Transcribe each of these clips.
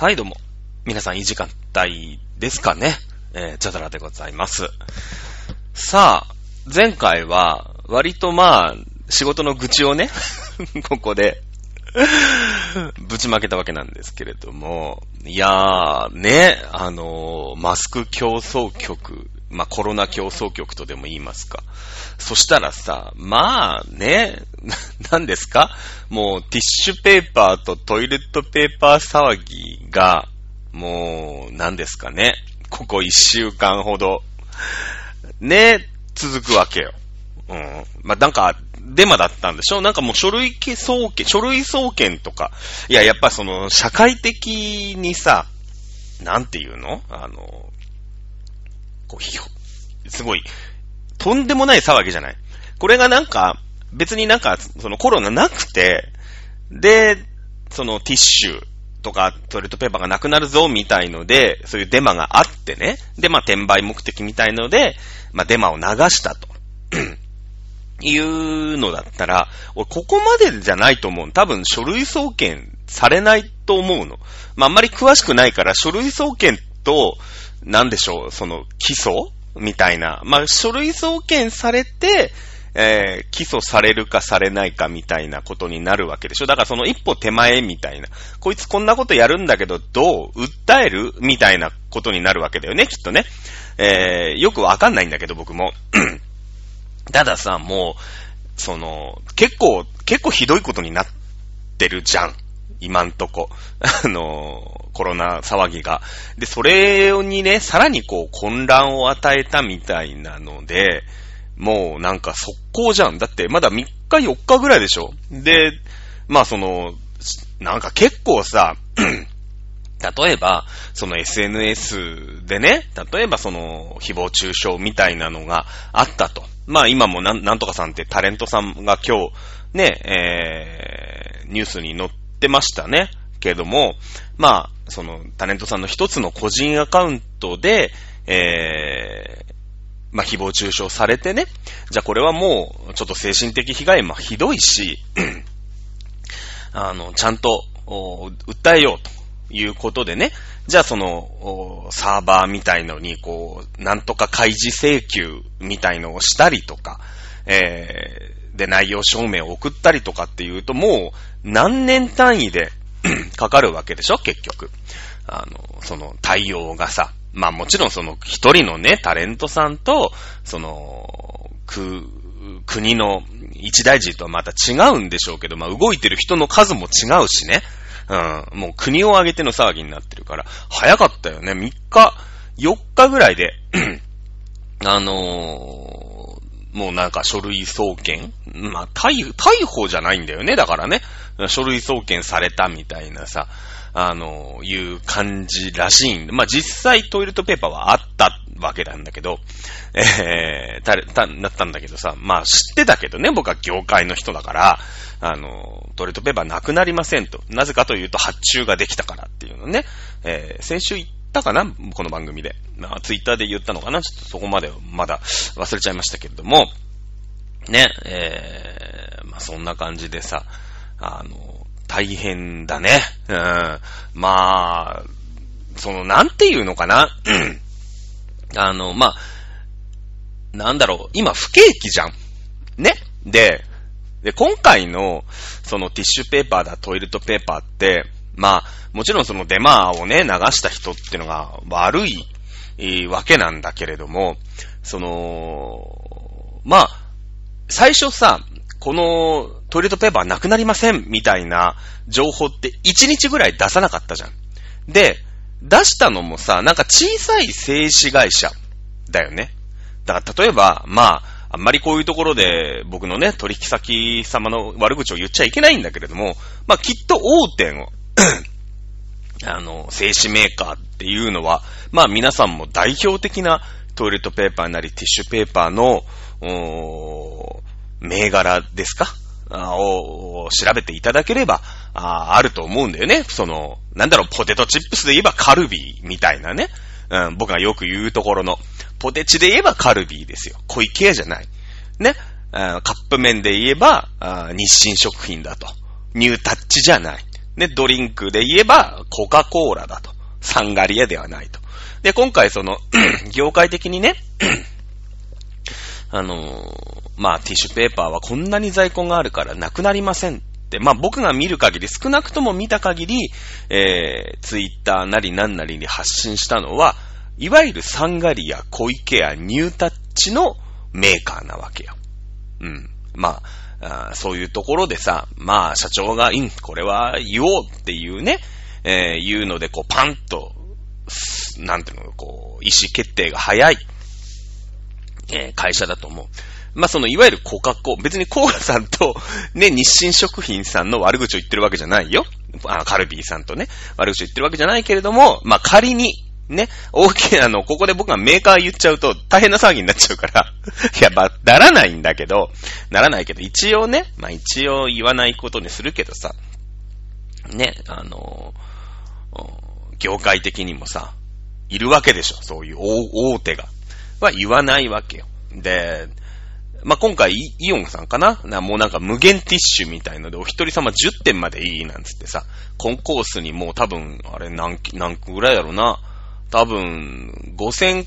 はい、どうも。皆さんいい時間帯ですかね。えー、チャドラでございます。さあ、前回は、割とまあ、仕事の愚痴をね、ここで、ぶちまけたわけなんですけれども、いやー、ね、あのーマスク競争局、まあ、コロナ競争局とでも言いますか。そしたらさ、まあね、何ですか？もうティッシュペーパーとトイレットペーパー騒ぎが、もう、何ですかね？ここ一週間ほど、ね、続くわけよ。うん。まあ、なんか、デマだったんでしょ？なんかもう書類送検、書類送検とか。いや、やっぱその、社会的にさ、なんていうの？あの、こう、ひょすごい、とんでもない騒ぎじゃない？これがなんか、別になんか、そのコロナなくて、で、そのティッシュとかトイレットペーパーがなくなるぞみたいので、そういうデマがあってね。で、まあ、転売目的みたいので、まあ、デマを流したと。いうのだったら、俺ここまでじゃないと思う。多分書類送検されないと思うの。まあ、あんまり詳しくないから、書類送検と、なんでしょう、その、起訴？みたいな。まあ、書類送検されて、えー、起訴されるかされないかみたいなことになるわけでしょ。だからその一歩手前みたいな。こいつこんなことやるんだけど、どう訴える？みたいなことになるわけだよね、きっとね。えー、よくわかんないんだけど、僕も。たださ、もう、その、結構、結構ひどいことになってるじゃん。今んとこ。あの、コロナ騒ぎが。で、それにね、さらにこう混乱を与えたみたいなので、もうなんか速攻じゃん。だってまだ3日4日ぐらいでしょで、まあその、なんか結構さ、例えば、その SNS でね、例えばその、誹謗中傷みたいなのがあったと。まあ今もなんなんとかさんってタレントさんが今日、ね、えー、ニュースに載っってましたね。けども、まあ、そのタレントさんの一つの個人アカウントで、えー、まあ、誹謗中傷されてね。じゃあこれはもう、ちょっと精神的被害もひどいし、あの、ちゃんと、お訴えようということでね。じゃあその、サーバーみたいのに、こう、なんとか開示請求みたいのをしたりとか、えー、で、内容証明を送ったりとかっていうと、もう、何年単位で かかるわけでしょ？結局。あの、その対応がさ。まあもちろんその一人のね、タレントさんと、その、く、国の一大臣とはまた違うんでしょうけど、まあ動いてる人の数も違うしね。うん、もう国を挙げての騒ぎになってるから、早かったよね。3日、4日ぐらいで、あのーもうなんか書類送検まあ、逮、逮捕じゃないんだよね。だからね。書類送検されたみたいなさ、あの、いう感じらしいんで。まあ、実際トイレットペーパーはあったわけなんだけど、えー、たれ、た、なったんだけどさ、まあ、知ってたけどね、僕は業界の人だから、あの、トイレットペーパーなくなりませんと。なぜかというと発注ができたからっていうのね。えー、先週言ったかな？この番組で。まあ、ツイッターで言ったのかな？ちょっとそこまでまだ忘れちゃいましたけれども、ね、えー、まあ、そんな感じでさ、あの、大変だね。うん。まあ、その、なんていうのかな？あの、まあ、なんだろう、今不景気じゃん。ね？で、で、今回の、そのティッシュペーパーだ、トイレットペーパーって、まあ、もちろんそのデマをね、流した人っていうのが悪い、えーわけなんだけれども、その、まあ、最初さ、このトイレットペーパーなくなりませんみたいな情報って1日ぐらい出さなかったじゃん。で、出したのもさ、なんか小さい製紙会社だよね。だから例えば、まあ、あんまりこういうところで僕のね、取引先様の悪口を言っちゃいけないんだけれども、まあきっと大手の、あの、製紙メーカーっていうのは、まあ皆さんも代表的なトイレットペーパーなりティッシュペーパーの、おー銘柄ですか？を調べていただければ、ああると思うんだよね。その、なんだろう、ポテトチップスで言えばカルビーみたいなね。うん、僕がよく言うところの、ポテチで言えばカルビーですよ。小池屋じゃない。ね。カップ麺で言えば、日清食品だと。ニュータッチじゃない。ね、ドリンクで言えば、コカ・コーラだと。サンガリアではないと。で、今回その、業界的にね、あの、まあ、ティッシュペーパーはこんなに在庫があるからなくなりませんって、まあ僕が見る限り、少なくとも見た限り、えー、ツイッターなりなんなりに発信したのは、いわゆるサンガリア、小池やニュータッチのメーカーなわけよ。うん。まあ、あそういうところでさ、まあ社長が、うん、これは言おうっていうね、えー、言うので、こう、パンと、なんていうの、こう、意思決定が早い、えー、会社だと思う。まあ、その、いわゆるコカ・コ、別にコーラさんと、ね、日清食品さんの悪口を言ってるわけじゃないよ。あ、カルビーさんとね、悪口を言ってるわけじゃないけれども、まあ、仮に、ね、大きな、あの、ここで僕がメーカー言っちゃうと大変な騒ぎになっちゃうから いや、まならないんだけど、ならないけど、一応ね、まあ一応言わないことにするけどさ、ね、あの業界的にもさ、いるわけでしょ。そういう大手が。は言わないわけよ。で、まあ、今回、イオンさんかな？なもうなんか無限ティッシュみたいので、お一人様10点までいいなんつってさ、コンコースにもう多分、あれ何、何個ぐらいやろうな？多分、5000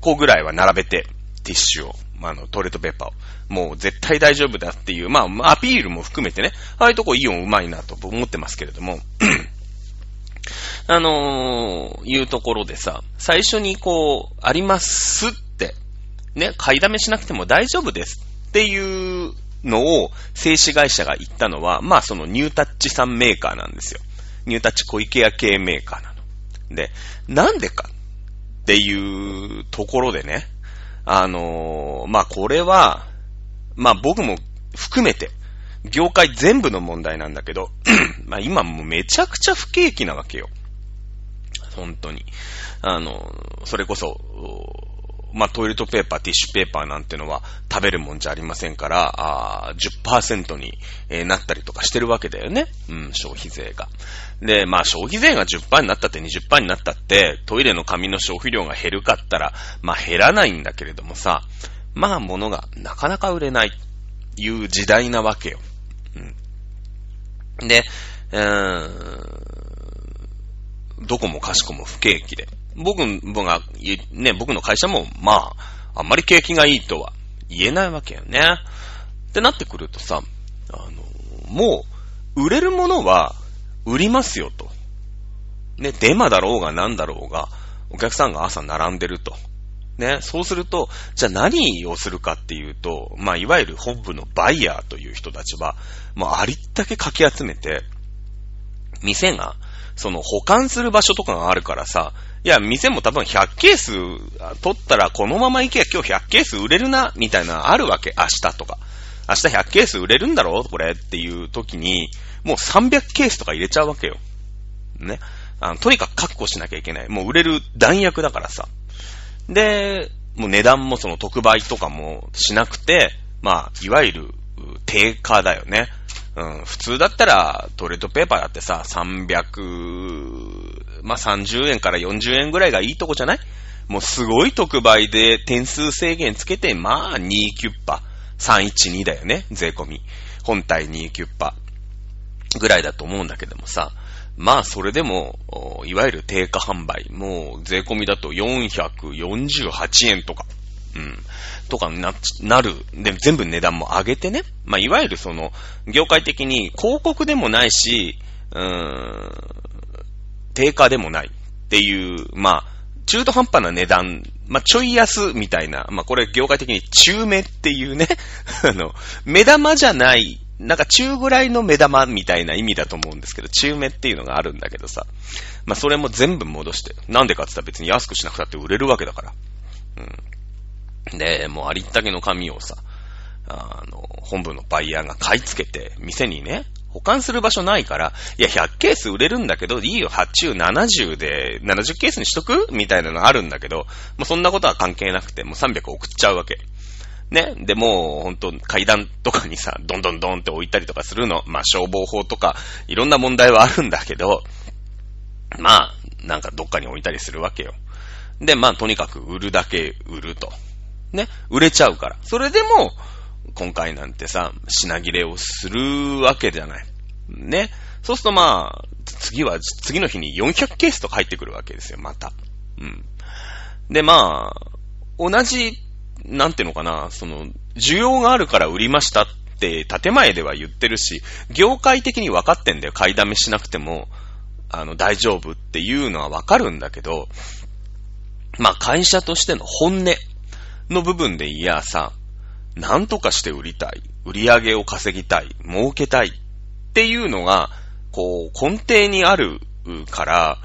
個ぐらいは並べて、ティッシュを、あの、トイレットペーパーを。もう絶対大丈夫だっていう、まあ、アピールも含めてね、ああいうとこイオンうまいなと思ってますけれども、あのー、いうところでさ、最初にこう、ありますって、ね、買いだめしなくても大丈夫ですっていうのを静止会社が言ったのは、まあそのニュータッチさんメーカーなんですよ。ニュータッチ小池屋系メーカーなの。で、なんでかっていうところでね、あのー、まあこれは、まあ僕も含めて、業界全部の問題なんだけど、まあ今もうめちゃくちゃ不景気なわけよ。本当に。あの、それこそ、まあ、トイレットペーパー、ティッシュペーパーなんてのは食べるもんじゃありませんから、あ10%に、えー、なったりとかしてるわけだよね。うん、消費税が。で、まあ、消費税が10%になったって20%になったって、トイレの紙の消費量が減るかったら、まあ、減らないんだけれどもさ、まあ、物がなかなか売れない、いう時代なわけよ。うん。で、うーん、どこもかしこも不景気で。僕が、ね、僕の会社も、まあ、あんまり景気がいいとは言えないわけよね。ってなってくるとさ、あの、もう、売れるものは売りますよと。ね、デマだろうが何だろうが、お客さんが朝並んでると。ね、そうすると、じゃあ何をするかっていうと、まあ、いわゆる本部のバイヤーという人たちは、もうありったけかき集めて、店がその保管する場所とかがあるからさ、いや、店も多分100ケース取ったらこのまま行けば今日100ケース売れるな、みたいなあるわけ。明日とか。明日100ケース売れるんだろこれっていう時に、もう300ケースとか入れちゃうわけよ。ね。あの、とにかく確保しなきゃいけない。もう売れる弾薬だからさ。で、もう値段もその特売とかもしなくて、まあ、いわゆる定価だよね。うん、普通だったら、トイレットペーパーだってさ、300、まあ、30円から40円ぐらいがいいとこじゃない？もうすごい特売で点数制限つけて、まあ、2キュッパ。312だよね、税込み。本体2キュッパ。ぐらいだと思うんだけどもさ。まあ、それでも、いわゆる定価販売。もう、税込みだと448円とか。うん。とかな、なる。で、全部値段も上げてね。まあ、いわゆるその、業界的に広告でもないし、うーん、定価でもないっていう、まあ、中途半端な値段、まあ、ちょい安みたいな、まあ、これ業界的に中目っていうね、あの、目玉じゃない、なんか中ぐらいの目玉みたいな意味だと思うんですけど、中目っていうのがあるんだけどさ、まあ、それも全部戻して、なんでかって言ったら別に安くしなくたって売れるわけだから。うん。で、もうありったけの紙をさ、あの、本部のバイヤーが買い付けて、店にね、保管する場所ないから、いや、100ケース売れるんだけど、いいよ、発注70で、70ケースにしとく？みたいなのあるんだけど、もうそんなことは関係なくて、もう300送っちゃうわけ。ね？で、もう、ほんと、階段とかにさ、どんどんどんって置いたりとかするの。まあ、消防法とか、いろんな問題はあるんだけど、まあ、なんかどっかに置いたりするわけよ。で、まあ、とにかく売るだけ売ると。ね、売れちゃうから。それでも、今回なんてさ、品切れをするわけじゃない。ね。そうするとまあ、次は、次の日に400ケースとか入ってくるわけですよ、また。うん。で、まあ、同じ、なんていうのかな、その、需要があるから売りましたって建前では言ってるし、業界的に分かってんだよ。買いだめしなくても、あの、大丈夫っていうのは分かるんだけど、まあ会社としての本音の部分でいやさ、なんとかして売りたい、売り上げを稼ぎたい、儲けたい。っていうのが、こう、根底にあるから、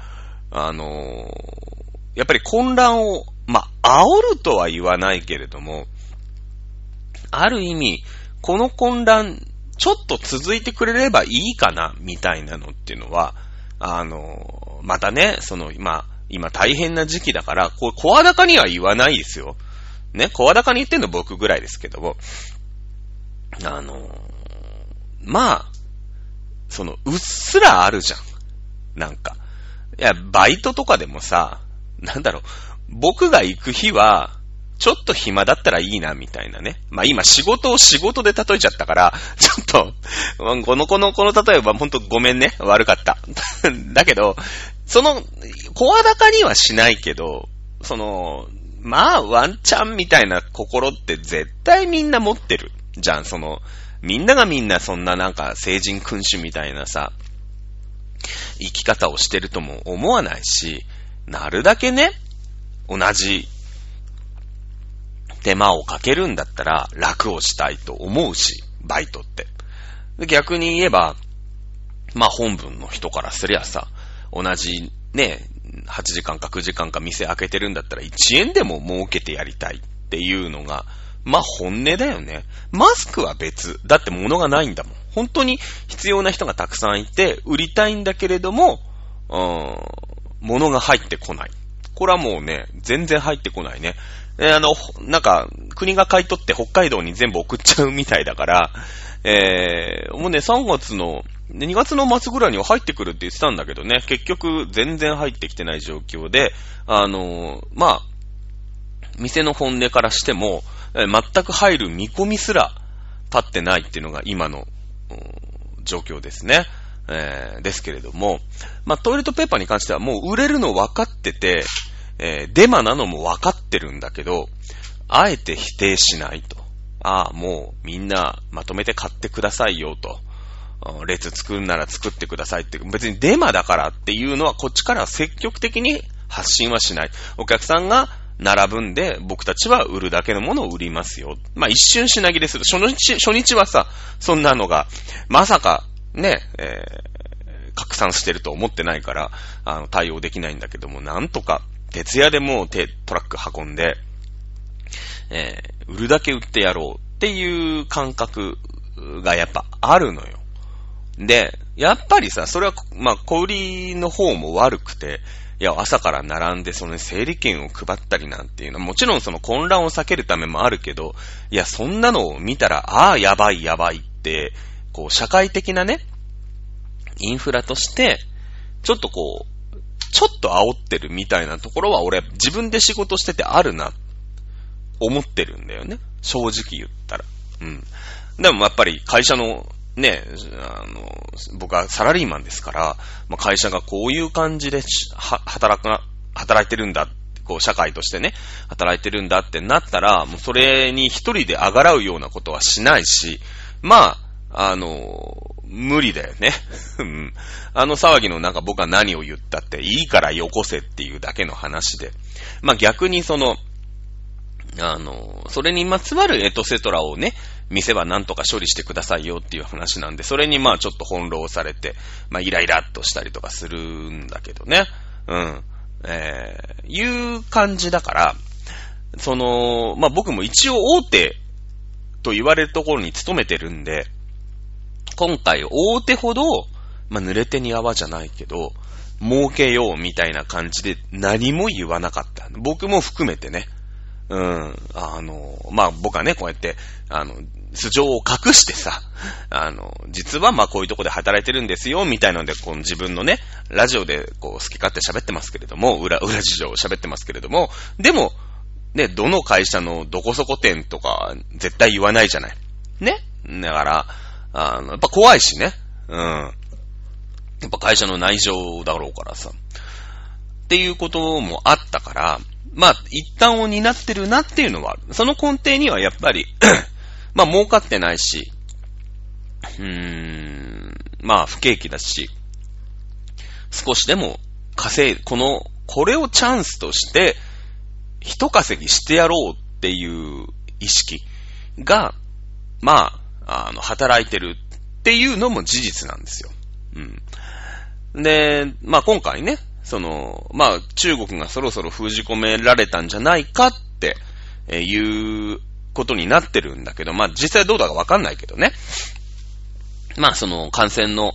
あのー、やっぱり混乱を、まあ、煽るとは言わないけれども、ある意味、この混乱、ちょっと続いてくれればいいかな、みたいなのっていうのは、あの、またね、その、今、今大変な時期だから、こう、声高には言わないですよ。ね、声高に言ってんの僕ぐらいですけども、あの、まあ、その、うっすらあるじゃん。なんか。いや、バイトとかでもさ、なんだろう、僕が行く日は、ちょっと暇だったらいいな、みたいなね。まあ今仕事を仕事で例えちゃったから、ちょっと、この、この、この例えばほんとごめんね。悪かった。だけど、その、声高にはしないけど、その、まあワンチャンみたいな心って絶対みんな持ってる。じゃん、その、みんながみんなそんななんか成人君主みたいなさ、生き方をしてるとも思わないし、なるだけね、同じ手間をかけるんだったら楽をしたいと思うし、バイトって。逆に言えば、まあ本文の人からすりゃさ、同じね、8時間か9時間か店開けてるんだったら1円でも儲けてやりたいっていうのが、まあ本音だよね。マスクは別。だって物がないんだもん。本当に必要な人がたくさんいて、売りたいんだけれども、うーん、物が入ってこない。これはもうね、全然入ってこないね。え、あの、なんか、国が買い取って北海道に全部送っちゃうみたいだから、えー、もうね、3月の、2月の末ぐらいには入ってくるって言ってたんだけどね、結局全然入ってきてない状況で、あのー、まあ、店の本音からしても、全く入る見込みすら立ってないっていうのが今の、状況ですね。えー、ですけれども、まあ、トイレットペーパーに関してはもう売れるの分かってて、えー、デマなのも分かってるんだけど、あえて否定しないと。ああ、もうみんなまとめて買ってくださいよと。列作るなら作ってくださいって、別にデマだからっていうのはこっちから積極的に発信はしない。お客さんが並ぶんで、僕たちは売るだけのものを売りますよ。まあ、一瞬品切れする。初日、初日はさ、そんなのが、まさか、ね、えー、拡散してると思ってないから、あの、対応できないんだけども、なんとか、徹夜でもうトラック運んで、えー、売るだけ売ってやろうっていう感覚がやっぱあるのよ。で、やっぱりさ、それは、まあ、小売りの方も悪くて、いや、朝から並んで、その整理券を配ったりなんていうのは、もちろんその混乱を避けるためもあるけど、いや、そんなのを見たら、ああ、やばいやばいって、こう、社会的なね、インフラとして、ちょっとこう、ちょっと煽ってるみたいなところは俺自分で仕事しててあるなっ、思ってるんだよね。正直言ったら。うん。でもやっぱり会社のね、あの、僕はサラリーマンですから、まあ、会社がこういう感じで働く、働いてるんだ、こう社会としてね、働いてるんだってなったら、もうそれに一人であがらうようなことはしないし、まあ、あの、無理だよね。あの騒ぎの中僕は何を言ったっていいからよこせっていうだけの話で。まあ逆にその、あの、それにまつわるエトセトラをね、店は何とか処理してくださいよっていう話なんで、それにまあちょっと翻弄されて、まあイライラっとしたりとかするんだけどね。うん。えー、いう感じだから、その、まあ僕も一応大手と言われるところに勤めてるんで、今回大手ほど、まあ、濡れ手に泡じゃないけど、儲けようみたいな感じで何も言わなかった。僕も含めてね。うん。あの、まあ、僕はね、こうやって、あの、素性を隠してさ、あの、実はまあこういうとこで働いてるんですよ、みたいなので、この自分のね、ラジオでこう好き勝手喋ってますけれども、裏、裏事情を喋ってますけれども、でも、ね、どの会社のどこそこ店とか絶対言わないじゃない。ね？だから、あの、やっぱ怖いしね。うん。やっぱ会社の内情だろうからさ。っていうこともあったから、まあ、一旦を担ってるなっていうのはある。その根底にはやっぱり まあ、儲かってないし、うーん、まあ、不景気だし、少しでも稼い、この、これをチャンスとして、一稼ぎしてやろうっていう意識が、まあ、あの、働いてるっていうのも事実なんですよ。うん。で、まあ今回ね、その、まあ中国がそろそろ封じ込められたんじゃないかってえいうことになってるんだけど、まあ実際どうだかわかんないけどね。まあその感染の、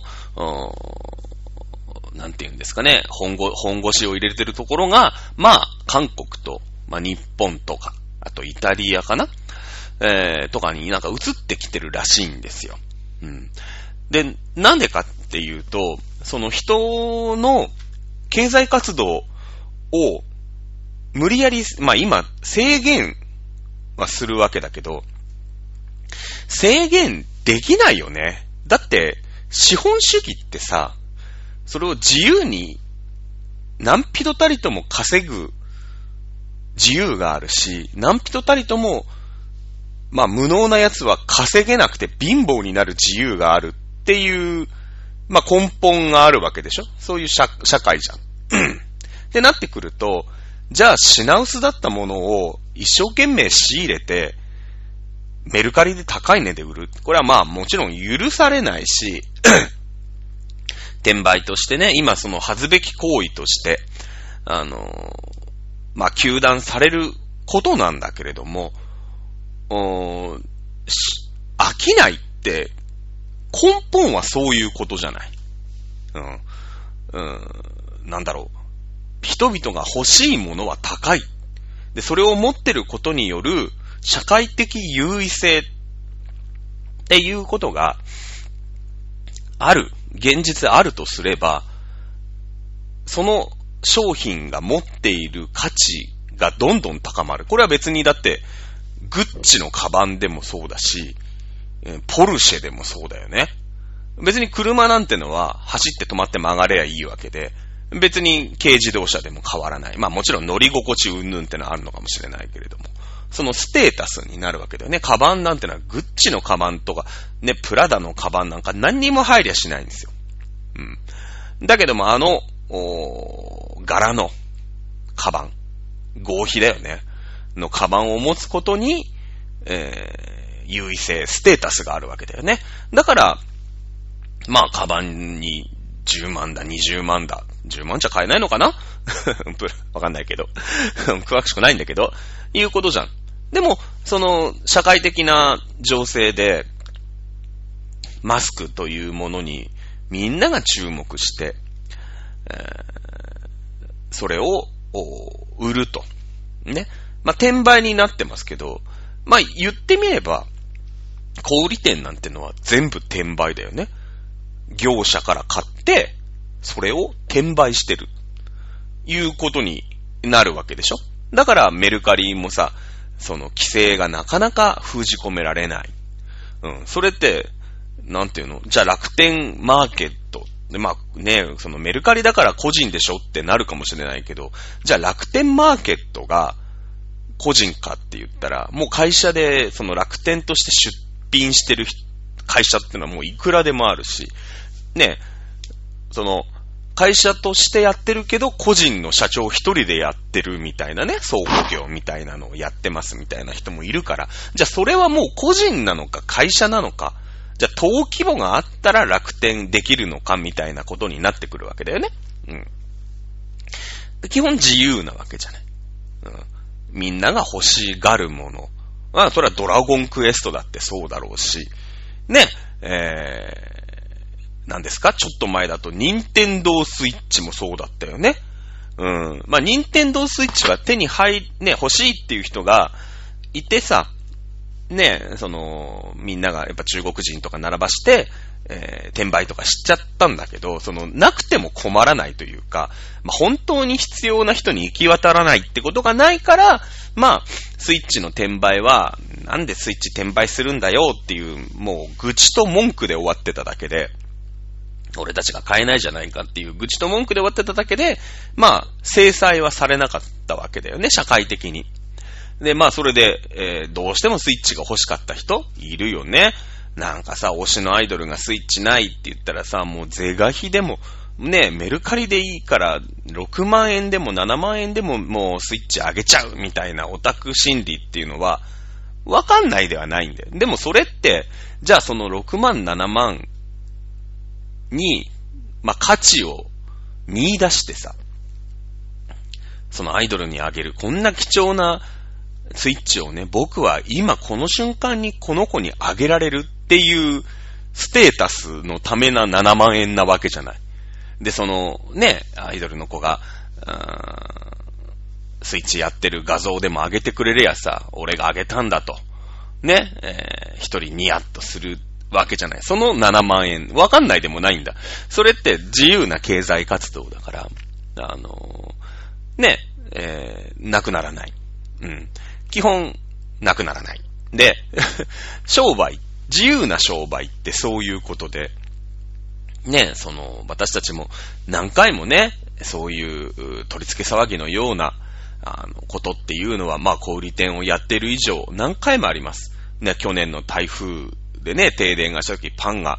なんて言うんですかね、本語、本腰を入れてるところが、まあ韓国と、まあ日本とか、あとイタリアかなえー、とかになんか移ってきてるらしいんですよ。うん。で、なんでかっていうと、その人の経済活動を無理やり、まあ今制限はするわけだけど、制限できないよね。だって、資本主義ってさ、それを自由に何人たりとも稼ぐ自由があるし、何人たりとも、まあ無能な奴は稼げなくて貧乏になる自由があるっていう、まあ根本があるわけでしょ？そういう社社会じゃん。ってなってくると、じゃあ品薄だったものを一生懸命仕入れて、メルカリで高い値で売る。これはまあもちろん許されないし、転売としてね、今その恥ずべき行為として、あのー、まあ、休断されることなんだけれども、おー飽きないって根本はそういうことじゃない。うん。うん。なんだろう。人々が欲しいものは高い。で、それを持ってることによる社会的優位性っていうことがある、現実あるとすれば、その商品が持っている価値がどんどん高まる。これは別にだって、グッチのカバンでもそうだし、ポルシェでもそうだよね。別に車なんてのは走って止まって曲がればいいわけで、別に軽自動車でも変わらない。まあもちろん乗り心地うんぬんってのはあるのかもしれないけれども。そのステータスになるわけだよね。カバンなんてのはグッチのカバンとか、ね、プラダのカバンなんか何にも入りゃしないんですよ。うん。だけどもあの、お柄のカバン、合皮だよね。のカバンを持つことに、え、優位性、ステータスがあるわけだよね。だから、まあ、カバンに10万だ、20万だ。10万じゃ買えないのかな？わかんないけど。詳しくないんだけど。いうことじゃん。でも、その、社会的な情勢で、マスクというものにみんなが注目して、えー、それを売ると。ね。まあ、転売になってますけど、まあ、言ってみれば、小売店なんてのは全部転売だよね。業者から買って、それを転売してる。いうことになるわけでしょだからメルカリもさ、その規制がなかなか封じ込められない。うん。それって、なんていうの？じゃあ楽天マーケット。で、まあね、そのメルカリだから個人でしょってなるかもしれないけど、じゃあ楽天マーケットが個人かって言ったら、もう会社でその楽天として出品してる会社ってのはもういくらでもあるし、ね、その、会社としてやってるけど、個人の社長一人でやってるみたいなね、総合業みたいなのをやってますみたいな人もいるから、じゃあそれはもう個人なのか会社なのか、じゃあ登記簿があったら楽天できるのかみたいなことになってくるわけだよね。うん。基本自由なわけじゃない。うん。みんなが欲しがるもの。まあ、それはドラゴンクエストだってそうだろうし、ね、えー何ですか？ちょっと前だと、ニンテンドースイッチもそうだったよね。うん。まあ、ニンテンドースイッチは手に入、ね、欲しいっていう人がいてさ、ね、その、みんながやっぱ中国人とか並ばして、えー、転売とかしちゃったんだけど、その、なくても困らないというか、まあ、本当に必要な人に行き渡らないってことがないから、まあ、スイッチの転売は、なんでスイッチ転売するんだよっていう、もう愚痴と文句で終わってただけで、俺たちが買えないじゃないかっていう愚痴と文句で終わってただけで、まあ、制裁はされなかったわけだよね、社会的に。で、まあ、それで、えー、どうしてもスイッチが欲しかった人いるよね。なんかさ、推しのアイドルがスイッチないって言ったらさ、もう是が非でも、ね、メルカリでいいから、6万円でも7万円でももうスイッチ上げちゃうみたいなオタク心理っていうのは、わかんないではないんだよ。でもそれって、じゃあその6万7万に、まあ、価値を見出してさ、そのアイドルにあげる、こんな貴重なスイッチをね、僕は今この瞬間にこの子にあげられるっていうステータスのためな7万円なわけじゃない。で、そのね、アイドルの子が、スイッチやってる画像でも上げてくれるやさ、俺が上げたんだと。ね、えー、一人ニヤッとするわけじゃない。その7万円、わかんないでもないんだ。それって自由な経済活動だから、あのー、ね、えー、なくならない。うん。基本、なくならない。で、商売っ、自由な商売ってそういうことで、ね、その、私たちも何回もね、そういう取り付け騒ぎのような、あの、ことっていうのは、まあ、小売店をやってる以上、何回もあります。ね、去年の台風でね、停電がした時、パンが、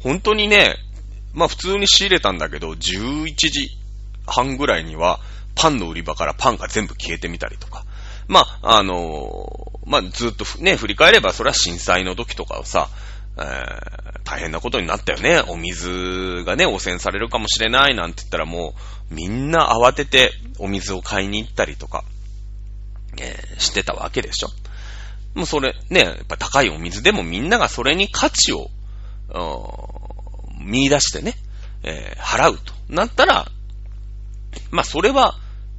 本当にね、まあ普通に仕入れたんだけど、11時半ぐらいには、パンの売り場からパンが全部消えてみたりとか。まあ、あのー、まあずっとね、振り返れば、それは震災の時とかをさ、えー、大変なことになったよね。お水がね、汚染されるかもしれないなんて言ったらもう、みんな慌ててお水を買いに行ったりとか、えー、してたわけでしょ。もうそれ、ね、やっぱ高いお水でもみんながそれに価値を、見出してね、えー、払うとなったら、まあそれは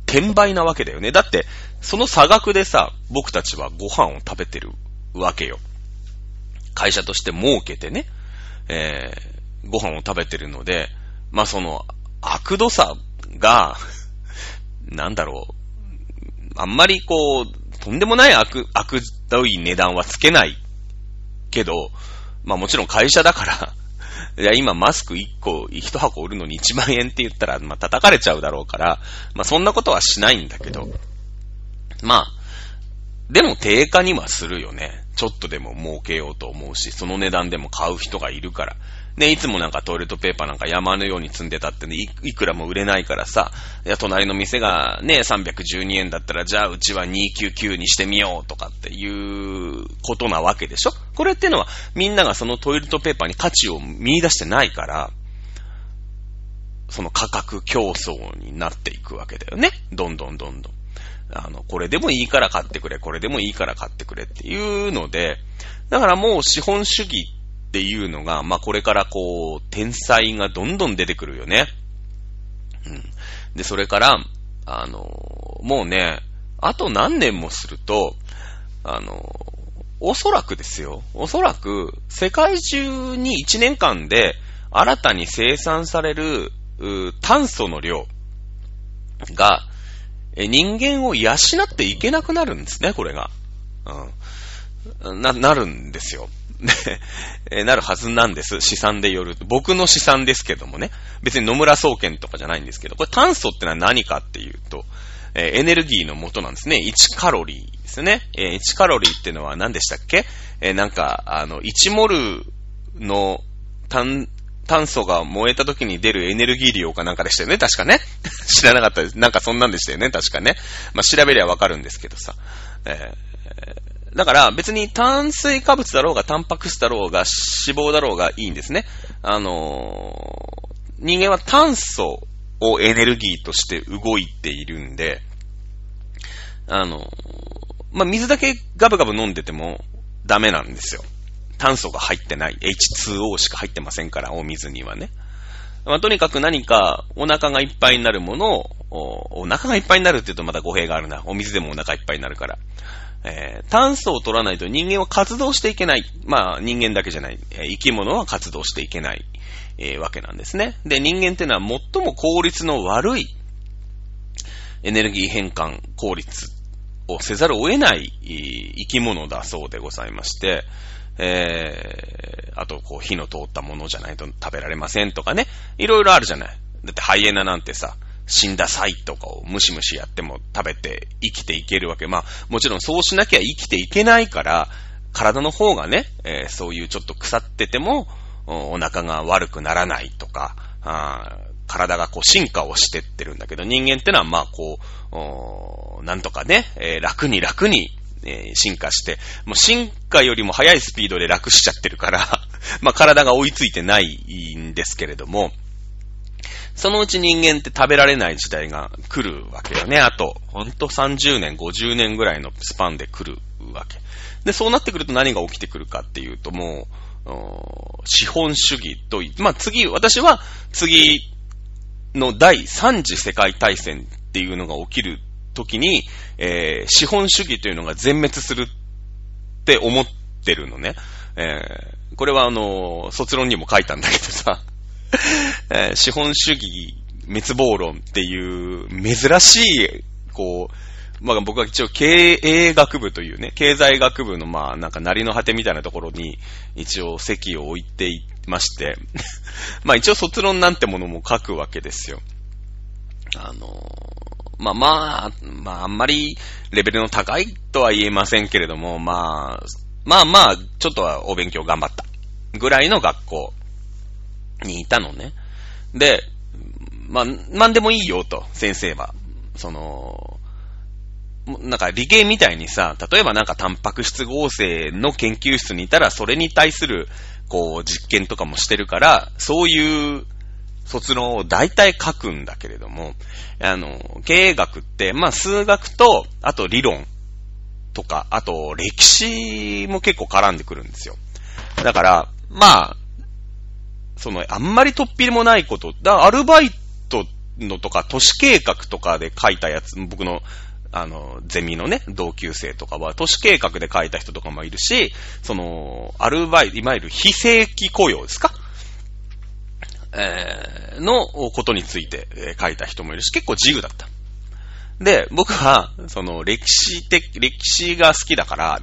転売なわけだよね。だって、その差額でさ、僕たちはご飯を食べてるわけよ。会社として儲けてね、えー、ご飯を食べてるので、まあその、悪度さが、なんだろう、あんまりこう、とんでもない悪、悪どい値段はつけないけど、まあもちろん会社だからいや、今マスク1個、1箱売るのに1万円って言ったら、ま叩かれちゃうだろうから、まあそんなことはしないんだけど、まあ、でも定価にはするよね。ちょっとでも儲けようと思うし、その値段でも買う人がいるから。ね、いつもなんかトイレットペーパーなんか山のように積んでたってね、いくらも売れないからさ、いや、隣の店がね、312円だったら、じゃあうちは299にしてみようとかっていうことなわけでしょこれってのは、みんながそのトイレットペーパーに価値を見出してないから、その価格競争になっていくわけだよね。どんどんどんどん。あの、これでもいいから買ってくれ、これでもいいから買ってくれっていうので、だからもう資本主義っていうのが、まあ、これからこう、天才がどんどん出てくるよね。うん。で、それから、あの、もうね、あと何年もすると、あの、おそらくですよ。おそらく、世界中に1年間で新たに生産される炭素の量が、人間を養っていけなくなるんですね、これが。うん。な、なるんですよ。なるはずなんです。試算でよる。僕の試算ですけどもね。別に野村総研とかじゃないんですけど、これ炭素ってのは何かっていうと、えエネルギーの元なんですね。1カロリーですね。え1カロリーってのは何でしたっけ？えなんか、あの、1モルの炭、炭素が燃えた時に出るエネルギー量かなんかでしたよね、確かね。知らなかったです。なんかそんなんでしたよね、確かね。まあ、調べりゃわかるんですけどさ。えーだから別に炭水化物だろうがタンパク質だろうが脂肪だろうがいいんですね。あのー、人間は炭素をエネルギーとして動いているんで、あのー、まあ、水だけガブガブ飲んでてもダメなんですよ。炭素が入ってない。H2O しか入ってませんから、お水にはね。まあ、とにかく何かお腹がいっぱいになるものを、お腹がいっぱいになるって言うとまた語弊があるな。お水でもお腹いっぱいになるから。えー、炭素を取らないと人間は活動していけない。まあ、人間だけじゃない。え生き物は活動していけない、えー、わけなんですね。で、人間っていうのは最も効率の悪いエネルギー変換効率をせざるを得ない生き物だそうでございまして、えー、あと、こう、火の通ったものじゃないと食べられませんとかね。いろいろあるじゃない。だってハイエナなんてさ、死んだ際とかをムシムシやっても食べて生きていけるわけ。まあ、もちろんそうしなきゃ生きていけないから、体の方がね、えー、そういうちょっと腐ってても、お腹が悪くならないとか、体がこう進化をしてってるんだけど、人間ってのはまあこう、なんとかね、えー、楽に楽に、えー、進化して、もう進化よりも速いスピードで楽しちゃってるから まあ体が追いついてないんですけれども、そのうち人間って食べられない時代が来るわけよね。あと、ほんと30年、50年ぐらいのスパンで来るわけ。で、そうなってくると何が起きてくるかっていうと、もう、資本主義と、まあ、次、私は次の第3次世界大戦っていうのが起きる時に、えー、資本主義というのが全滅するって思ってるのね。えー、これはあの、卒論にも書いたんだけどさ、えー、資本主義滅亡論っていう珍しい、こう、まあ僕は一応経営学部というね、経済学部のまあなんかなりの果てみたいなところに一応席を置いていまして、まあ一応卒論なんてものも書くわけですよ。あのまあまあ、まああんまりレベルの高いとは言えませんけれども、まあ、まあまあ、ちょっとはお勉強頑張ったぐらいの学校にいたのね。で、まあ、なんでもいいよと、先生は。その、なんか理系みたいにさ、例えばなんかタンパク質合成の研究室にいたら、それに対する、こう、実験とかもしてるから、そういう卒論を大体書くんだけれども、あの、経営学って、まあ数学と、あと理論とか、あと歴史も結構絡んでくるんですよ。だから、まあ、その、あんまり突飛もないこと、だアルバイトのとか、都市計画とかで書いたやつ、僕のあの、ゼミのね、同級生とかは、都市計画で書いた人とかもいるし、その、アルバイト、いわゆる非正規雇用ですか？えー、のことについて、えー、書いた人もいるし、結構自由だった。で、僕は、その、歴史的、歴史が好きだから、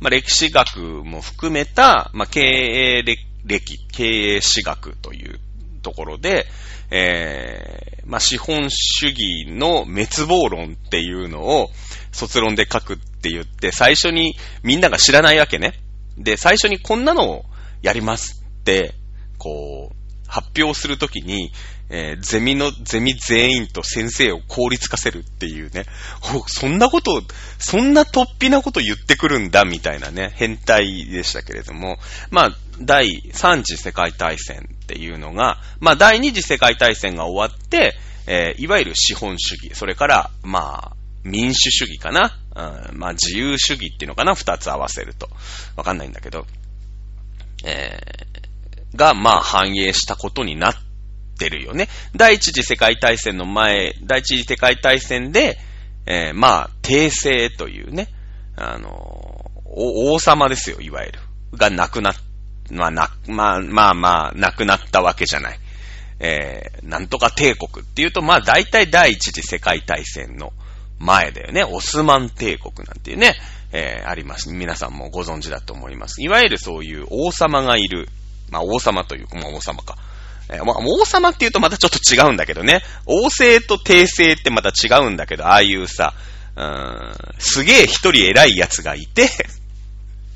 まあ、歴史学も含めた、まあ、経営歴、経営史学というところで、えー、まあ、資本主義の滅亡論っていうのを卒論で書くって言って、最初にみんなが知らないわけね。で、最初にこんなのをやりますって、こう、発表するときに、えー、ゼミの、ゼミ全員と先生を効率化せるっていうね。そんなこと、そんな突飛なこと言ってくるんだ、みたいなね、変態でしたけれども。まあ、第3次世界大戦っていうのが、まあ、第2次世界大戦が終わって、えー、いわゆる資本主義、それから、まあ、民主主義かな、うん、まあ、自由主義っていうのかな二つ合わせると。わかんないんだけど、えー、が、まあ、反映したことになってるよね。第一次世界大戦の前、第一次世界大戦で、えー、まあ、帝政というね、あの王様ですよ、いわゆる。が亡くなっまあ、な、まあ、まあまあ、なくなったわけじゃない。えー、なんとか帝国っていうと、まあ大体第一次世界大戦の前だよね。オスマン帝国なんていうね、えー、あります。皆さんもご存知だと思います。いわゆるそういう王様がいる。まあ王様というか、まあ王様か。えー、まあ王様っていうとまたちょっと違うんだけどね。王政と帝政ってまた違うんだけど、ああいうさ、うーん、すげえ一人偉い奴がいて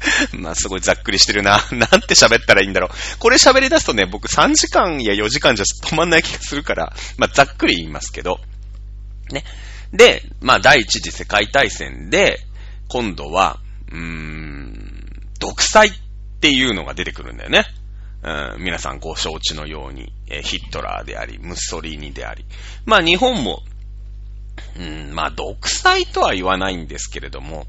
まあすごいざっくりしてるな。なんて喋ったらいいんだろう。これ喋り出すとね、僕3時間や4時間じゃ止まんない気がするから、まあざっくり言いますけど。ね。で、まあ第一次世界大戦で、今度は、うーん、独裁っていうのが出てくるんだよね。皆さんご承知のように、えヒットラーであり、ムッソリーニであり。まあ日本も、うん、まあ独裁とは言わないんですけれども、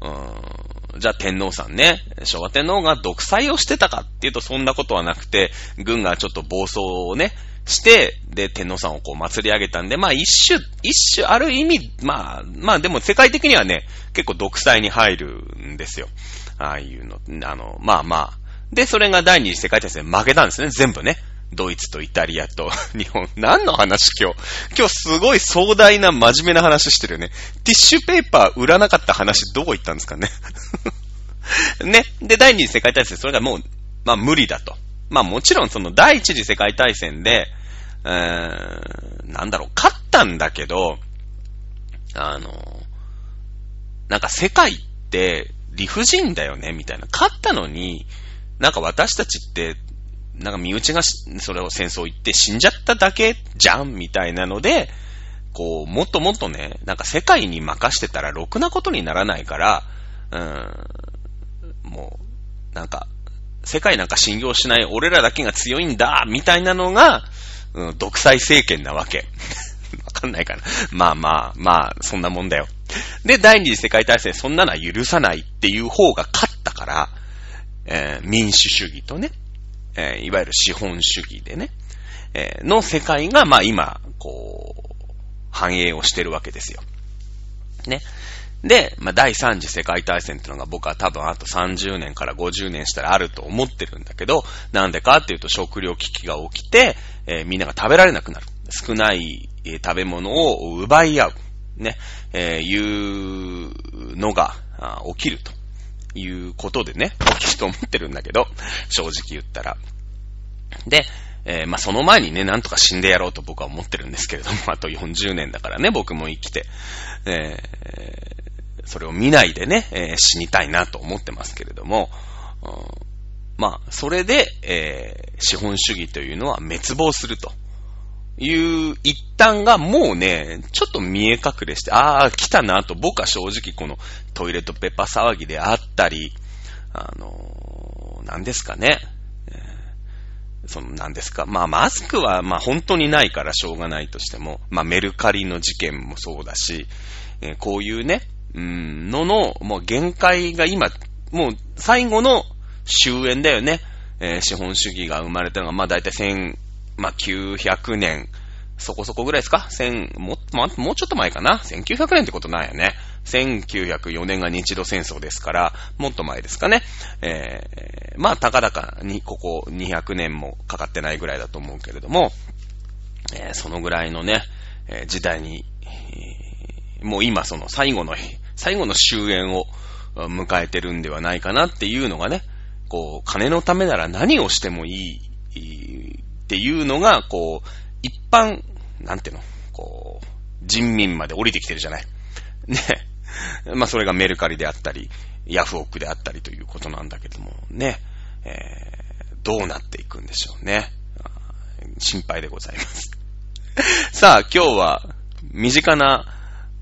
うん、じゃあ天皇さんね、昭和天皇が独裁をしてたかっていうとそんなことはなくて、軍がちょっと暴走をね、して、で、天皇さんをこう祭り上げたんで、まあ一種、一種ある意味、まあ、まあでも世界的にはね、結構独裁に入るんですよ。ああいうの、あの、まあまあ。で、それが第二次世界大戦負けたんですね、全部ね。ドイツとイタリアと 日本。何の話今日？今日すごい壮大な真面目な話してるよね。ティッシュペーパー売らなかった話どこ行ったんですかね？ね。で、第二次世界大戦、それがもう、まあ無理だと。まあもちろんその第一次世界大戦で、えー、なんだろう、勝ったんだけど、あの、なんか世界って理不尽だよね、みたいな。勝ったのに、なんか私たちって、なんか身内がそれを戦争行って死んじゃっただけじゃんみたいなので、こう、もっともっとね、なんか世界に任してたらろくなことにならないから、うーん、もう、なんか、世界なんか信用しない俺らだけが強いんだみたいなのが、うん、独裁政権なわけ。わかんないかな。まあまあ、まあ、そんなもんだよ。で、第二次世界大戦、そんなのは許さないっていう方が勝ったから、えー、民主主義とね、えー、いわゆる資本主義でね、えー、の世界が、まあ今、こう、繁栄をしてるわけですよ。ね。で、まあ、第三次世界大戦っていうのが僕は多分あと30年から50年したらあると思ってるんだけど、なんでかっていうと食料危機が起きて、えー、みんなが食べられなくなる。少ない、えー、食べ物を奪い合う。ね、えー、いうのが起きるということでね、起きると思ってるんだけど、正直言ったら。で、えー、まあ、その前にね、なんとか死んでやろうと僕は思ってるんですけれども、あと40年だからね、僕も生きて。えーそれを見ないでね、えー、死にたいなと思ってますけれども、うん、まあ、それで、え、資本主義というのは滅亡するという一端がもうね、ちょっと見え隠れして、ああ、来たなと僕は正直このトイレットペッパー騒ぎであったり、あのー、何ですかね、その、何ですか。まあ、マスクは、まあ、本当にないからしょうがないとしても、まあ、メルカリの事件もそうだし、えー、こういうね、うん、のの、もう限界が今、もう最後の終焉だよね。えー、資本主義が生まれたのが、まあ大体1000、まあ900年、そこそこぐらいですか？千、も、ま、もうちょっと前かな ?1900 年ってことないよね。1904年が日露戦争ですから、もっと前ですかね。えー、まあ、たかだかに、ここ200年もかかってないぐらいだと思うけれども、えー、そのぐらいのね、えー、時代に、えー、もう今その最後の最後の終焉を迎えてるんではないかなっていうのがね、こう、金のためなら何をしてもいいっていうのが、こう、一般、なんていうの、こう、人民まで降りてきてるじゃない。ね。まあ、それがメルカリであったり、ヤフオクであったりということなんだけども、ね。えー、どうなっていくんでしょうね。心配でございます。さあ、今日は、身近な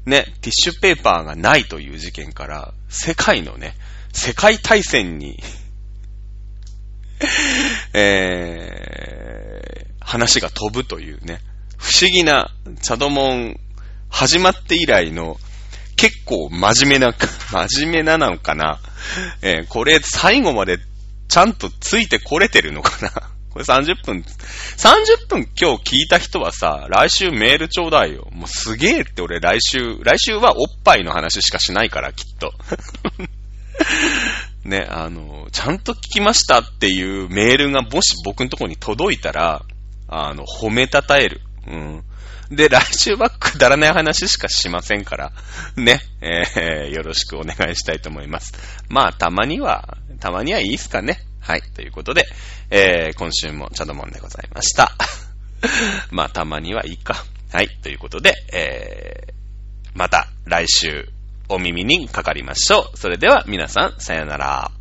ね、ティッシュペーパーがないという事件から、世界のね、世界大戦に えー、話が飛ぶというね、不思議なチャドモン始まって以来の結構真面目な、真面目ななのかな、えー、これ最後までちゃんとついてこれてるのかな これ30分、30分今日聞いた人はさ、来週メールちょうだいよ。もうすげえって俺来週、来週はおっぱいの話しかしないから、きっと。ね、あの、ちゃんと聞きましたっていうメールがもし僕のとこに届いたら、あの、褒めたたえる。うん。で、来週はくだらない話しかしませんから、ね、えー、よろしくお願いしたいと思います。まあ、たまには、たまにはいいっすかね。はい。ということで、えー、今週もチャドモンでございました。まあ、たまにはいいか。はい。ということで、えー、また来週お耳にかかりましょう。それでは皆さん、さよなら。